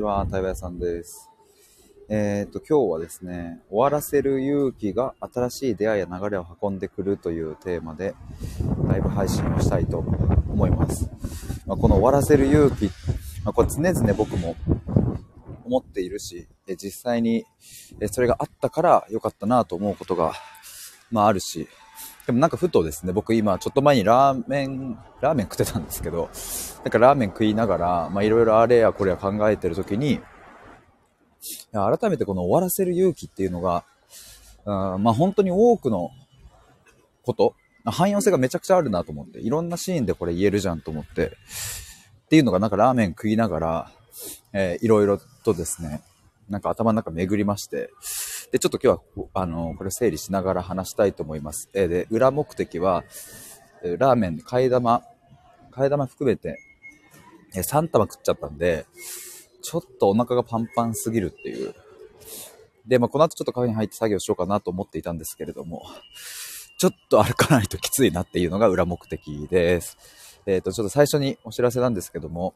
ちは、対話屋さんです。えっ、と、今日はですね、終わらせる勇気が新しい出会いや流れを運んでくるというテーマで、ライブ配信をしたいと思います。まあ、この終わらせる勇気、まあ、これ常々僕も思っているし、え実際にそれがあったから良かったなと思うことが、まああるし、でもなんかふとですね、僕今ちょっと前にラーメン、ラーメン食ってたんですけど、なんかラーメン食いながら、まあいろいろあれやこれや考えてるときに、改めてこの終わらせる勇気っていうのが、うんまあ本当に多くのこと、汎用性がめちゃくちゃあるなと思って、いろんなシーンでこれ言えるじゃんと思って、っていうのがなんかラーメン食いながら、えーいろいろとですね、なんか頭の中巡りまして、で、ちょっと今日は、あの、これ整理しながら話したいと思います。えで、裏目的は、ラーメン、替え玉、替え玉含めて、え3玉食っちゃったんで、ちょっとお腹がパンパンすぎるっていう。で、まあ、この後ちょっとカフェに入って作業しようかなと思っていたんですけれども、ちょっと歩かないときついなっていうのが裏目的です。えっ、と、ちょっと最初にお知らせなんですけども、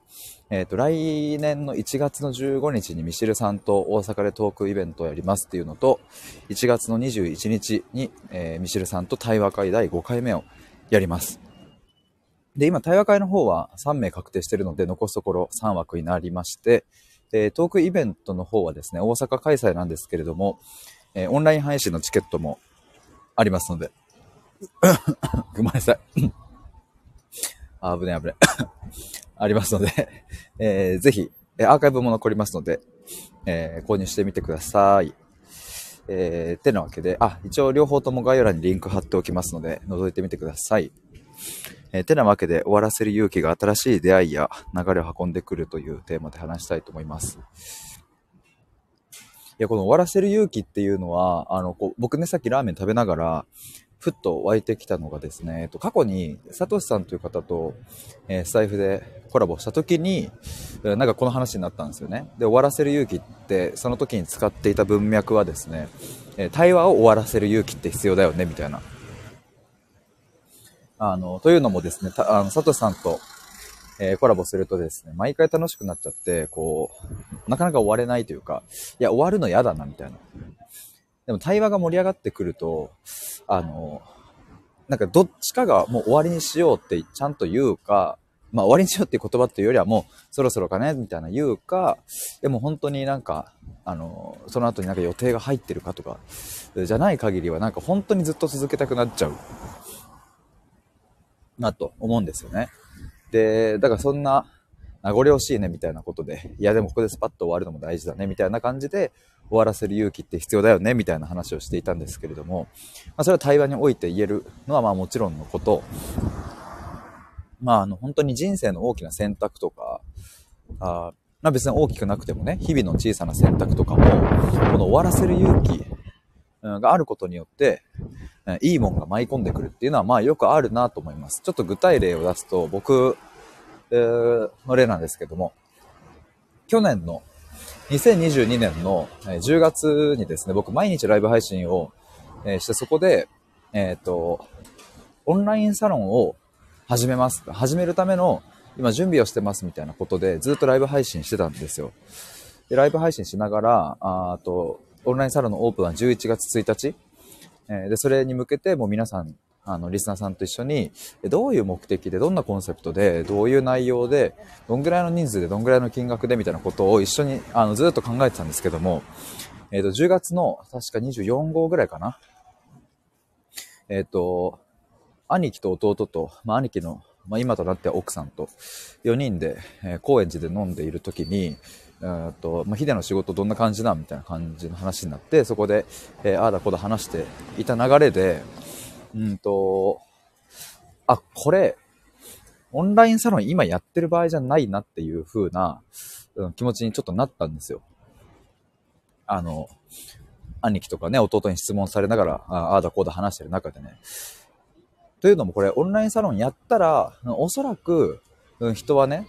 えっ、と、来年の1月の15日にミシルさんと大阪でトークイベントをやりますっていうのと、1月の21日に、えーミシルさんと対話会第5回目をやります。で、今、対話会の方は3名確定してるので、残すところ3枠になりまして、えトークイベントの方はですね、大阪開催なんですけれども、えオンライン配信のチケットもありますので、ごめんなさい。あ危ね危ね。ありますので、えーぜひ、アーカイブも残りますので、えー購入してみてください。えー、てなわけで、あ、一応両方とも概要欄にリンク貼っておきますので、覗いてみてください。えーてなわけで、終わらせる勇気が新しい出会いや流れを運んでくるというテーマで話したいと思います。いや、この終わらせる勇気っていうのは、あの、こう僕ね、さっきラーメン食べながら、ふっと湧いてきたのがですね、えっと、過去に、サトシさんという方と、えースタイフでコラボした時に、なんかこの話になったんですよね。で、終わらせる勇気って、その時に使っていた文脈はですね、えー対話を終わらせる勇気って必要だよね、みたいな。あの、というのもですね、あの、サトシさんと、えーコラボするとですね、毎回楽しくなっちゃって、こう、なかなか終われないというか、いや、終わるの嫌だな、みたいな。でも対話が盛り上がってくると、あの、なんかどっちかがもう終わりにしようってちゃんと言うか、まあ終わりにしようっていう言葉っていうよりはもうそろそろかねみたいな言うか、でも本当になんか、あの、その後になんか予定が入ってるかとか、じゃない限りはなんか本当にずっと続けたくなっちゃう。なと思うんですよね。で、だからそんな名残惜しいねみたいなことで、いやでもここでスパッと終わるのも大事だねみたいな感じで終わらせる勇気って必要だよねみたいな話をしていたんですけれども、まあそれは対話において言えるのはまあもちろんのこと、まああの本当に人生の大きな選択とか、あまあ別に大きくなくてもね、日々の小さな選択とかも、この終わらせる勇気があることによって、いいもんが舞い込んでくるっていうのはまあよくあるなと思います。ちょっと具体例を出すと、僕、の例なんですけども、去年の2022年の10月にですね、僕毎日ライブ配信をして、そこで、えっ、と、オンラインサロンを始めます。始めるための今準備をしてますみたいなことでずっとライブ配信してたんですよ。で、ライブ配信しながら、あと、オンラインサロンのオープンは11月1日。えで、それに向けてもう皆さん、あの、リスナーさんと一緒に、どういう目的で、どんなコンセプトで、どういう内容で、どんぐらいの人数で、どんぐらいの金額でみたいなことを一緒に、あの、ずっと考えてたんですけども、えっ、と、10月の確か24号ぐらいかな。えっ、と、兄貴と弟と、まあ、兄貴の、まあ、今となっては奥さんと4人で、えー高円寺で飲んでいる時に、えっと、まあ、ヒデの仕事どんな感じなみたいな感じの話になって、そこで、えーああだこだ話していた流れで、うんと、あ、これ、オンラインサロン今やってる場合じゃないなっていう風な、うん気持ちにちょっとなったんですよ。あの、兄貴とかね、弟に質問されながら、ああだこうだ話してる中でね。というのもこれ、オンラインサロンやったら、おそらく、うん人はね、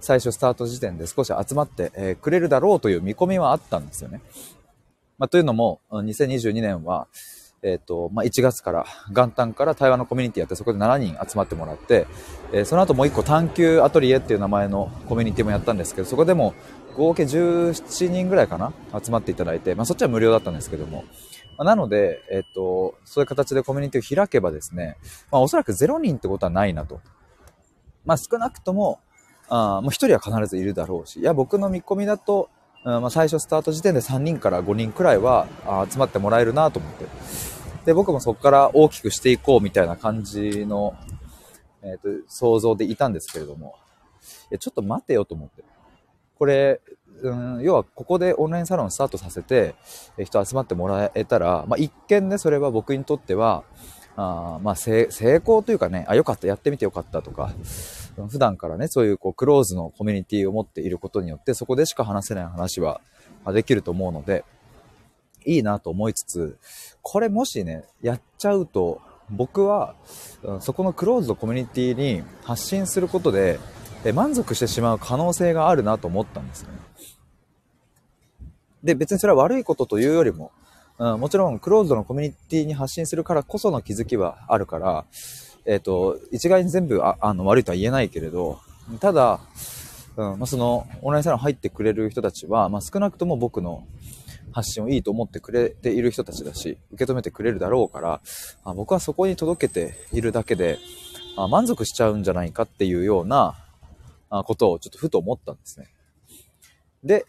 最初スタート時点で少し集まって、えくれるだろうという見込みはあったんですよね。まあ、というのも、2022年は、えっ、と、まあ、1月から、元旦から対話のコミュニティやって、そこで7人集まってもらって、えーその後もう1個探求アトリエっていう名前のコミュニティもやったんですけど、そこでも、合計17人ぐらいかな集まっていただいて、まあそっちは無料だったんですけども。まあ、なので、えっと、そういう形でコミュニティを開けばですね、まあおそらく0人ってことはないなと。まあ少なくとも、あもう1人は必ずいるだろうし、いや僕の見込みだと、うんまあ、最初スタート時点で3人から5人くらいは集まってもらえるなと思って。で、僕もそこから大きくしていこうみたいな感じの、えっ、と、想像でいたんですけれども、いや、ちょっと待てよと思って。これ、うん、要はここでオンラインサロンスタートさせて、人集まってもらえたら、まあ、一見ね、それは僕にとっては、あまあ、成功というかね、あ、よかった、やってみてよかったとか、普段からね、そういうこうクローズのコミュニティを持っていることによって、そこでしか話せない話はできると思うので、いいなと思いつつ、これもしね、やっちゃうと、僕は、そこのクローズドコミュニティに発信することで、満足してしまう可能性があるなと思ったんですね。で、別にそれは悪いことというよりも、うん、もちろんクローズドのコミュニティに発信するからこその気づきはあるから、えっ、ー、と、一概に全部ああの悪いとは言えないけれど、ただ、うんまあ、そのオンラインサロン入ってくれる人たちは、まあ、少なくとも僕の発信をいいと思ってくれている人たちだし、受け止めてくれるだろうから、あ僕はそこに届けているだけであ満足しちゃうんじゃないかっていうようなことをちょっとふと思ったんですね。で、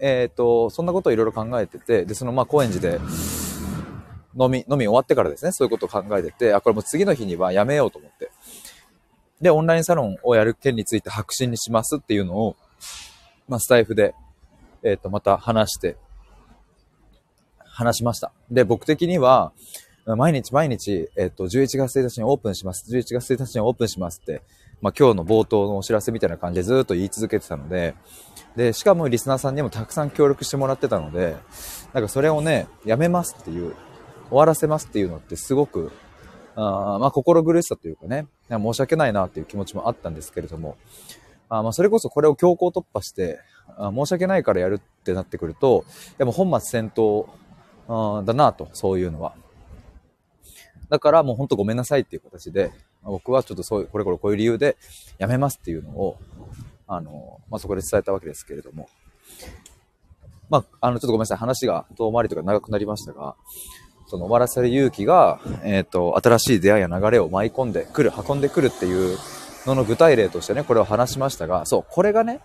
えっ、ー、と、そんなことをいろいろ考えてて、で、そのまあ高円寺で、飲み、飲み終わってからですね、そういうことを考えてて、あ、これもう次の日にはやめようと思って。で、オンラインサロンをやる件について白紙にしますっていうのを、まあ、スタイフで、えっ、ー、と、また話して、話しました。で、僕的には、毎日毎日、えっ、ー、と、11月1日にオープンします。11月1日にオープンしますって、まあ、今日の冒頭のお知らせみたいな感じでずっと言い続けてたので、で、しかもリスナーさんにもたくさん協力してもらってたので、なんかそれをね、やめますっていう、終わらせますっていうのってすごく、あまあ、心苦しさというかね、申し訳ないなっていう気持ちもあったんですけれども、あまあ、それこそこれを強行突破して、あ申し訳ないからやるってなってくると、でも本末転倒あだなと、そういうのは。だからもうほんとごめんなさいっていう形で、僕はちょっとそういう、これこれこういう理由でやめますっていうのを、あの、まあ、そこで伝えたわけですけれども。まあ、あの、ちょっとごめんなさい。話が遠回りとか長くなりましたが、その終わらせる勇気が、えっ、ー、と、新しい出会いや流れを舞い込んでくる、運んでくるっていうのの具体例としてね、これを話しましたが、そう、これがね、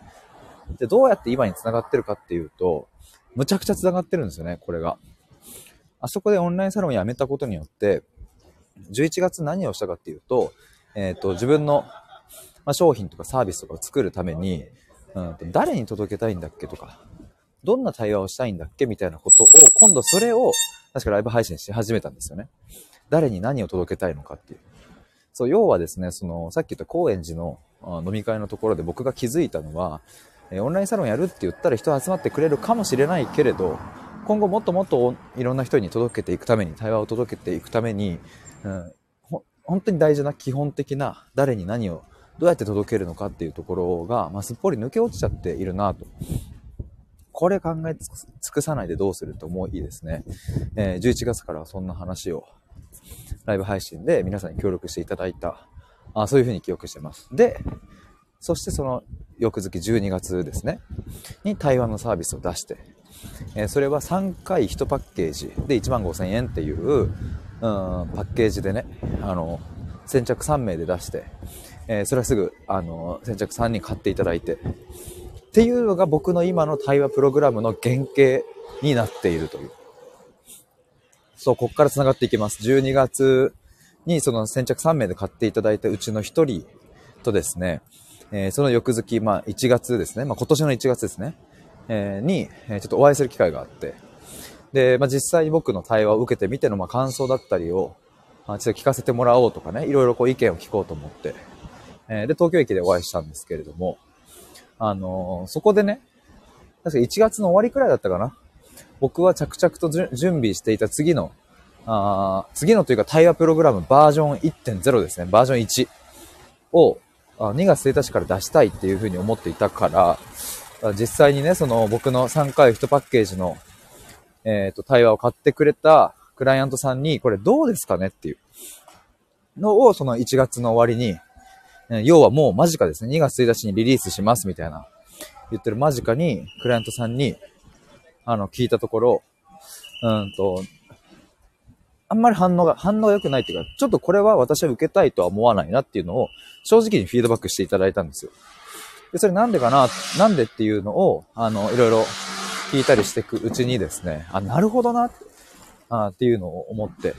でどうやって今に繋がってるかっていうと、むちゃくちゃ繋がってるんですよね、これが。あそこでオンラインサロンを辞めたことによって、11月何をしたかっていうと、えっ、ー、と、自分の、ま、商品とかサービスとかを作るために、うん、誰に届けたいんだっけとか、どんな対話をしたいんだっけみたいなことを、今度それを確かライブ配信し始めたんですよね。誰に何を届けたいのかっていう。そう、要はですね、その、さっき言った高円寺の飲み会のところで僕が気づいたのは、オンラインサロンやるって言ったら人集まってくれるかもしれないけれど、今後もっともっといろんな人に届けていくために、対話を届けていくために、うん、本当に大事な基本的な誰に何をどうやって届けるのかっていうところが、まあ、すっぽり抜け落ちちゃっているなとこれ考え尽くさないでどうするともいいですね。えー、11月からはそんな話をライブ配信で皆さんに協力していただいた。あそういうふうに記憶してます。で、そしてその翌月12月ですね、に台湾のサービスを出して、えー、それは3回1パッケージで1万5000円っていう、うん、パッケージでね、あの、先着3名で出して、えー、それはすぐ、あの、先着3人買っていただいて、っていうのが僕の今の対話プログラムの原型になっているという。そう、こっから繋がっていきます。12月にその先着3名で買っていただいたうちの1人とですね、えー、その翌月、まあ1月ですね、まあ今年の1月ですね、えー、に、えちょっとお会いする機会があって、で、まあ実際に僕の対話を受けてみてのま感想だったりを、まあ、ちょっと聞かせてもらおうとかね、いろいろこう意見を聞こうと思って、えー、で、東京駅でお会いしたんですけれども、あのー、そこでね、確か1月の終わりくらいだったかな。僕は着々と準備していた次の、あ次のというか対話プログラムバージョン1.0ですね。バージョン1をあ2月1日から出したいっていうふうに思っていたから、実際にね、その僕の3回1パッケージの、えっ、ー、と、対話を買ってくれたクライアントさんに、これどうですかねっていうのを、その1月の終わりに要はもう間近ですね。2月1日にリリースしますみたいな言ってる間近にクライアントさんに、あの、聞いたところ、うんと、あんまり反応が、反応が良くないっていうか、ちょっとこれは私は受けたいとは思わないなっていうのを、正直にフィードバックしていただいたんですよ。で、それなんでかな、なんでっていうのを、あの、いろいろ聞いたりしていくうちにですね、あ、なるほどな、あっていうのを思って、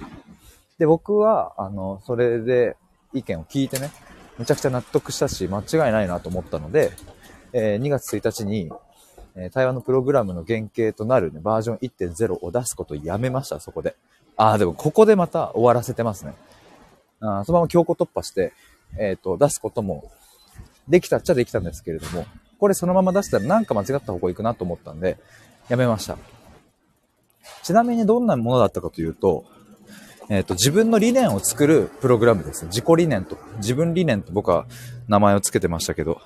で、僕は、あの、それで意見を聞いてね、めちゃくちゃ納得したし、間違いないなと思ったので、えー、2月1日に、えー、対話のプログラムの原型となるね、バージョン1.0を出すことをやめました、そこで。ああ、でもここでまた終わらせてますね。あそのまま強行突破して、えっ、ー、と、出すこともできたっちゃできたんですけれども、これそのまま出したらなんか間違った方向行くなと思ったんで、やめました。ちなみにどんなものだったかというと、えっ、ー、と、自分の理念を作るプログラムです。自己理念と、自分理念と僕は名前を付けてましたけど、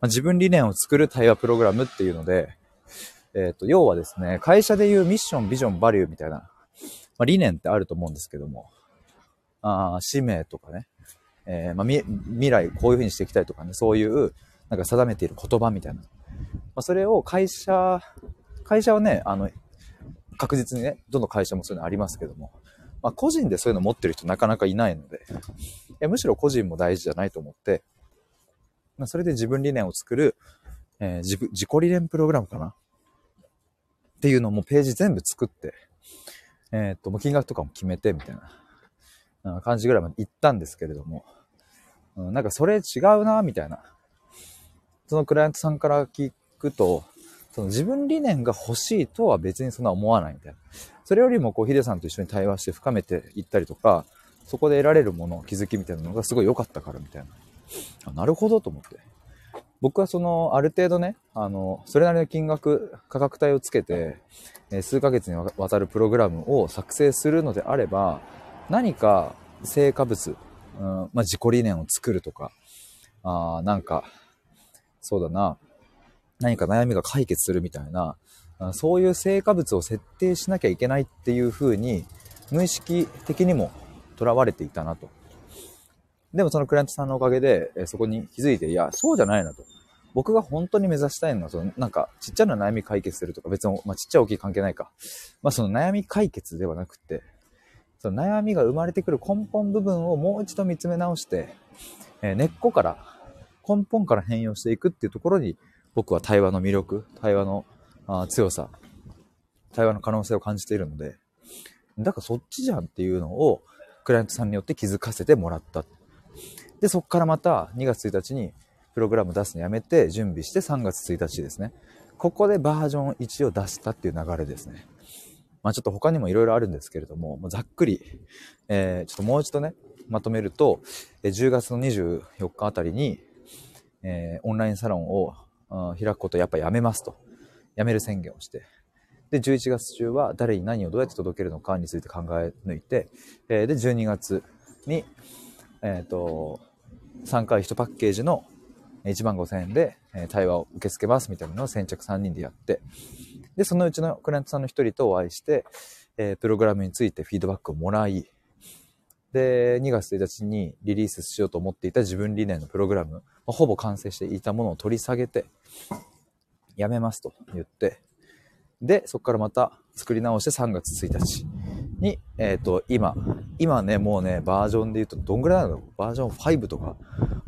まあ、自分理念を作る対話プログラムっていうので、えっ、ー、と、要はですね、会社でいうミッション、ビジョン、バリューみたいな、まあ、理念ってあると思うんですけども、あ使命とかね、えー、まあ、未来こういう風にしていきたいとかね、そういう、なんか定めている言葉みたいな。まあ、それを会社、会社はね、あの、確実にね、どの会社もそういうのありますけども、まあ、個人でそういうの持ってる人なかなかいないので、いむしろ個人も大事じゃないと思って、まあ、それで自分理念を作る、えー、自自己理念プログラムかな。っていうのもページ全部作って、えっ、と、金額とかも決めてみたいな。感じぐらいまで行ったんですけれども、うん、なんかそれ違うな、みたいな。そのクライアントさんから聞くと、その自分理念が欲しいとは別にそんな思わないみたいな。それよりもこうヒデさんと一緒に対話して深めていったりとか、そこで得られるもの、気づきみたいなのがすごい良かったからみたいな。あなるほどと思って。僕はその、ある程度ね、あの、それなりの金額、価格帯をつけて、え数ヶ月にわたるプログラムを作成するのであれば、何か成果物、うん、まあ、自己理念を作るとか、あなんか、そうだな、何か悩みが解決するみたいな、そういう成果物を設定しなきゃいけないっていう風に、無意識的にも囚われていたなと。でもそのクライアントさんのおかげで、そこに気づいて、いや、そうじゃないなと。僕が本当に目指したいのは、そのなんか、ちっちゃな悩み解決するとか、別に、まあ、ちっちゃい大きい関係ないか。まあ、その悩み解決ではなくて、その悩みが生まれてくる根本部分をもう一度見つめ直して、えー、根っこから、根本から変容していくっていうところに、僕は対話の魅力、対話のあ強さ、対話の可能性を感じているので、だからそっちじゃんっていうのを、クライアントさんによって気づかせてもらった。で、そこからまた2月1日にプログラム出すのやめて準備して3月1日ですね。ここでバージョン1を出したっていう流れですね。まあちょっと他にも色々あるんですけれども、もうざっくり、えー、ちょっともう一度ね、まとめると、10月の24日あたりに、えー、オンラインサロンを開くことやっぱやめますと。辞める宣言をして、で、11月中は誰に何をどうやって届けるのかについて考え抜いて、えー、で、12月に、えっ、ー、と、3回1パッケージの1万5000円で対話を受け付けますみたいなのを先着3人でやって、で、そのうちのクライアントさんの1人とお会いして、えー、プログラムについてフィードバックをもらい、で、2月1日にリリースしようと思っていた自分理念のプログラムま、ほぼ完成していたものを取り下げて、やめますと言って、で、そこからまた作り直して3月1日に、えっ、ー、と、今、今ね、もうね、バージョンで言うとどんぐらいなの？バージョン5とか、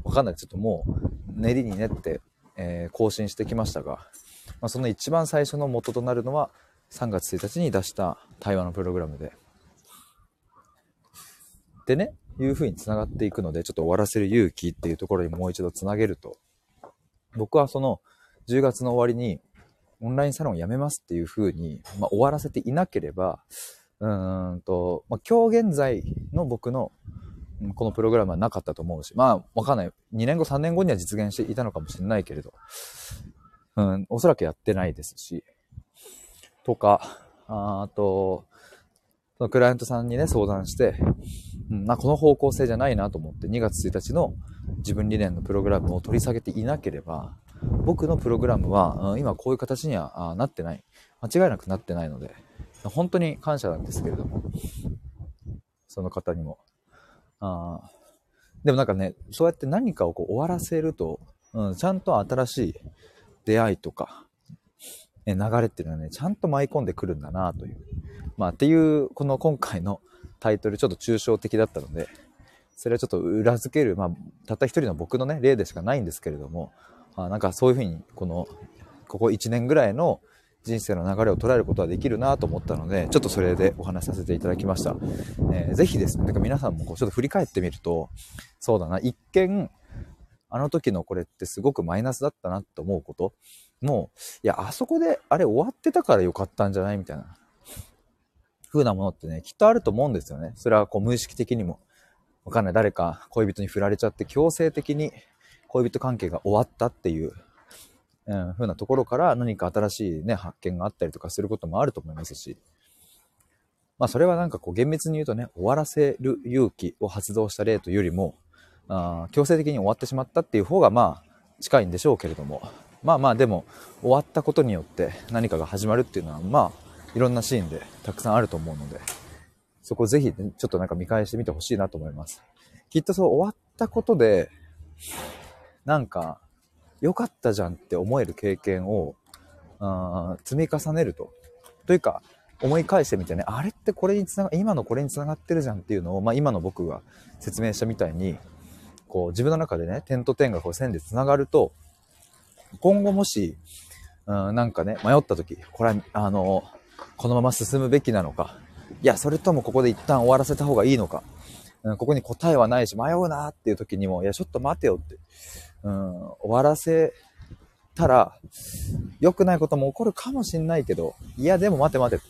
わかんない。ちょっともう、練りに練って、えー、更新してきましたが、まあ、その一番最初の元となるのは、3月1日に出した対話のプログラムで。でね、いう風に繋がっていくので、ちょっと終わらせる勇気っていうところにもう一度繋げると、僕はその、10月の終わりにオンラインサロンを辞めますっていう風に、まあ、終わらせていなければ、うんと、まあ、今日現在の僕のこのプログラムはなかったと思うし、まあ、わかんない。2年後、3年後には実現していたのかもしれないけれど、うん、おそらくやってないですし、とか、あと、そのクライアントさんにね、相談して、うん、まあ、この方向性じゃないなと思って、2月1日の自分理念のプログラムを取り下げていなければ、僕のプログラムは、うん今こういう形にはなってない。間違いなくなってないので、本当に感謝なんですけれども、その方にも。あでもなんかね、そうやって何かをこう終わらせると、うん、ちゃんと新しい出会いとか、え流れっていうのはね、ちゃんと舞い込んでくるんだなという。まあ、っていう、この今回のタイトル、ちょっと抽象的だったので、それはちょっと裏付ける、まあ、たった一人の僕のね、例でしかないんですけれども、あなんかそういうふうに、この、ここ1年ぐらいの人生の流れを捉えることはできるなと思ったので、ちょっとそれでお話しさせていただきました。えー、ぜひですね、なんか皆さんもこうちょっと振り返ってみると、そうだな、一見、あの時のこれってすごくマイナスだったなと思うこともう、いや、あそこであれ終わってたからよかったんじゃないみたいな風なものってね、きっとあると思うんですよね。それはこう無意識的にも。わかんない。誰か恋人に振られちゃって強制的に恋人関係が終わったっていううん、風なところから何か新しいね、発見があったりとかすることもあると思いますし、まあそれはなんかこう厳密に言うとね、終わらせる勇気を発動した例というよりも、あ強制的に終わってしまったっていう方がまあ近いんでしょうけれども、まあまあでも終わったことによって何かが始まるっていうのはまあいろんなシーンでたくさんあると思うので、そこぜひ、ね、ちょっとなんか見返してみてほしいなと思います。きっとそう終わったことで、なんか良かったじゃんって思える経験を、あ積み重ねると。というか、思い返してみてね、あれってこれにつなが、今のこれにつながってるじゃんっていうのを、まあ今の僕が説明したみたいに、こう自分の中でね、点と点がこう線でつながると、今後もし、うん、なんかね、迷った時、これは、あの、このまま進むべきなのか、いや、それともここで一旦終わらせた方がいいのか、うん、ここに答えはないし迷うなっていう時にも、いや、ちょっと待てよって、うん、終わらせたら、良くないことも起こるかもしんないけど、いや、でも待て待て。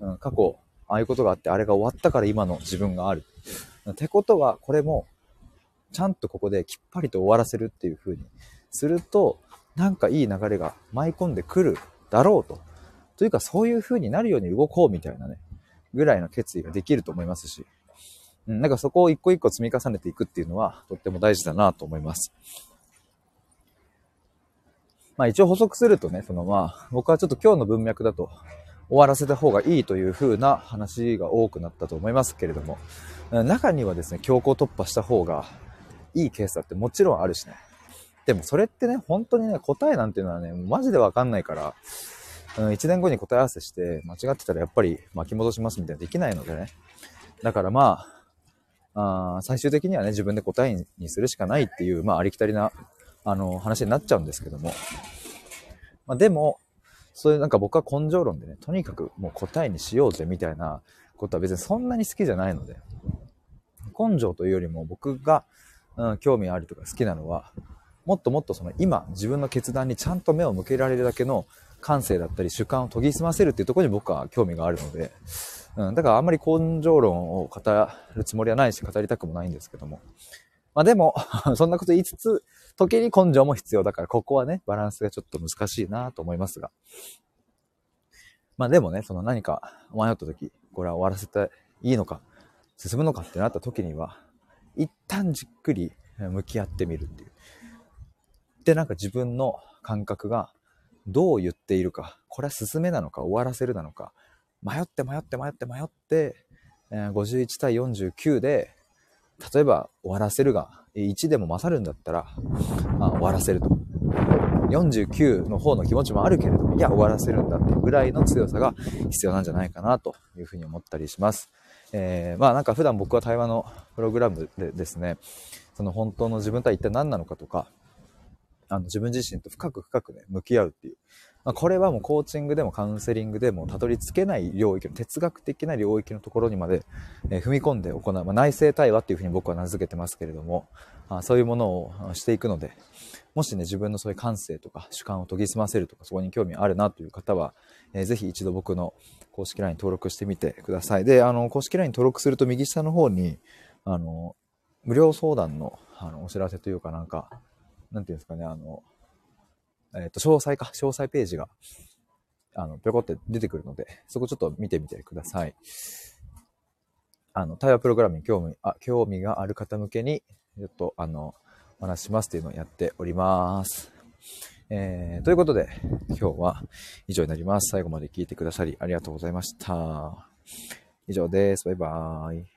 うん、過去、ああいうことがあって、あれが終わったから今の自分がある。ってことは、これも、ちゃんとここできっぱりと終わらせるっていう風にすると、なんかいい流れが舞い込んでくるだろうと。というか、そういう風になるように動こうみたいなね、ぐらいの決意ができると思いますし、うん、なんかそこを一個一個積み重ねていくっていうのは、とっても大事だなと思います。まあ一応補足するとね、そのまあ僕はちょっと今日の文脈だと終わらせた方がいいという風な話が多くなったと思いますけれども、中にはですね、強行突破した方がいいケースだってもちろんあるしね。でもそれってね、本当にね、答えなんていうのはね、マジでわかんないから、うん、1年後に答え合わせして間違ってたらやっぱり巻き戻しますみたいなできないのでね。だからまあ、あ最終的にはね、自分で答えにするしかないっていう、まあありきたりなあの、話になっちゃうんですけども。まあ、でも、そういうなんか僕は根性論でね、とにかくもう答えにしようぜみたいなことは別にそんなに好きじゃないので、根性というよりも僕が、うん、興味あるとか好きなのは、もっともっとその今自分の決断にちゃんと目を向けられるだけの感性だったり主観を研ぎ澄ませるっていうところに僕は興味があるので、うん、だからあんまり根性論を語るつもりはないし語りたくもないんですけども、まあでも、そんなこと言いつつ、時に根性も必要だから、ここはね、バランスがちょっと難しいなと思いますが。まあでもね、その何か迷った時、これは終わらせていいのか、進むのかってなった時には、一旦じっくり向き合ってみるっていう。で、なんか自分の感覚がどう言っているか、これは進めなのか終わらせるなのか、迷って迷って迷って迷って、51対49で例えば終わらせるが1でも勝るんだったら、まあ、終わらせると。49の方の気持ちもあるけれども、いや、終わらせるんだっていうぐらいの強さが必要なんじゃないかなというふうに思ったりします。えー、まあなんか普段僕は対話のプログラムでですね、その本当の自分とは一体何なのかとか、あの自分自身と深く深くね、向き合うっていう、まあ、これはもうコーチングでもカウンセリングでもたどり着けない領域の哲学的な領域のところにまで、え踏み込んで行う、まあ、内政対話っていうふうに僕は名付けてますけれども、あそういうものをしていくので、もしね、自分のそういう感性とか主観を研ぎ澄ませるとか、そこに興味あるなという方は、えー、ぜひ一度僕の公式 LINE 登録してみてください。で、あの、公式 LINE 登録すると右下の方に、あの、無料相談のあのお知らせというかなんか、なんていうんですかね、あの、えっ、ー、と、詳細か、詳細ページが、あの、ぴょこって出てくるので、そこちょっと見てみてください。あの、対話プログラムに興味、あ、興味がある方向けに、ちょっと、あの、お話しますっていうのをやっております。えー、ということで、今日は以上になります。最後まで聞いてくださりありがとうございました。以上です。バイバーイ。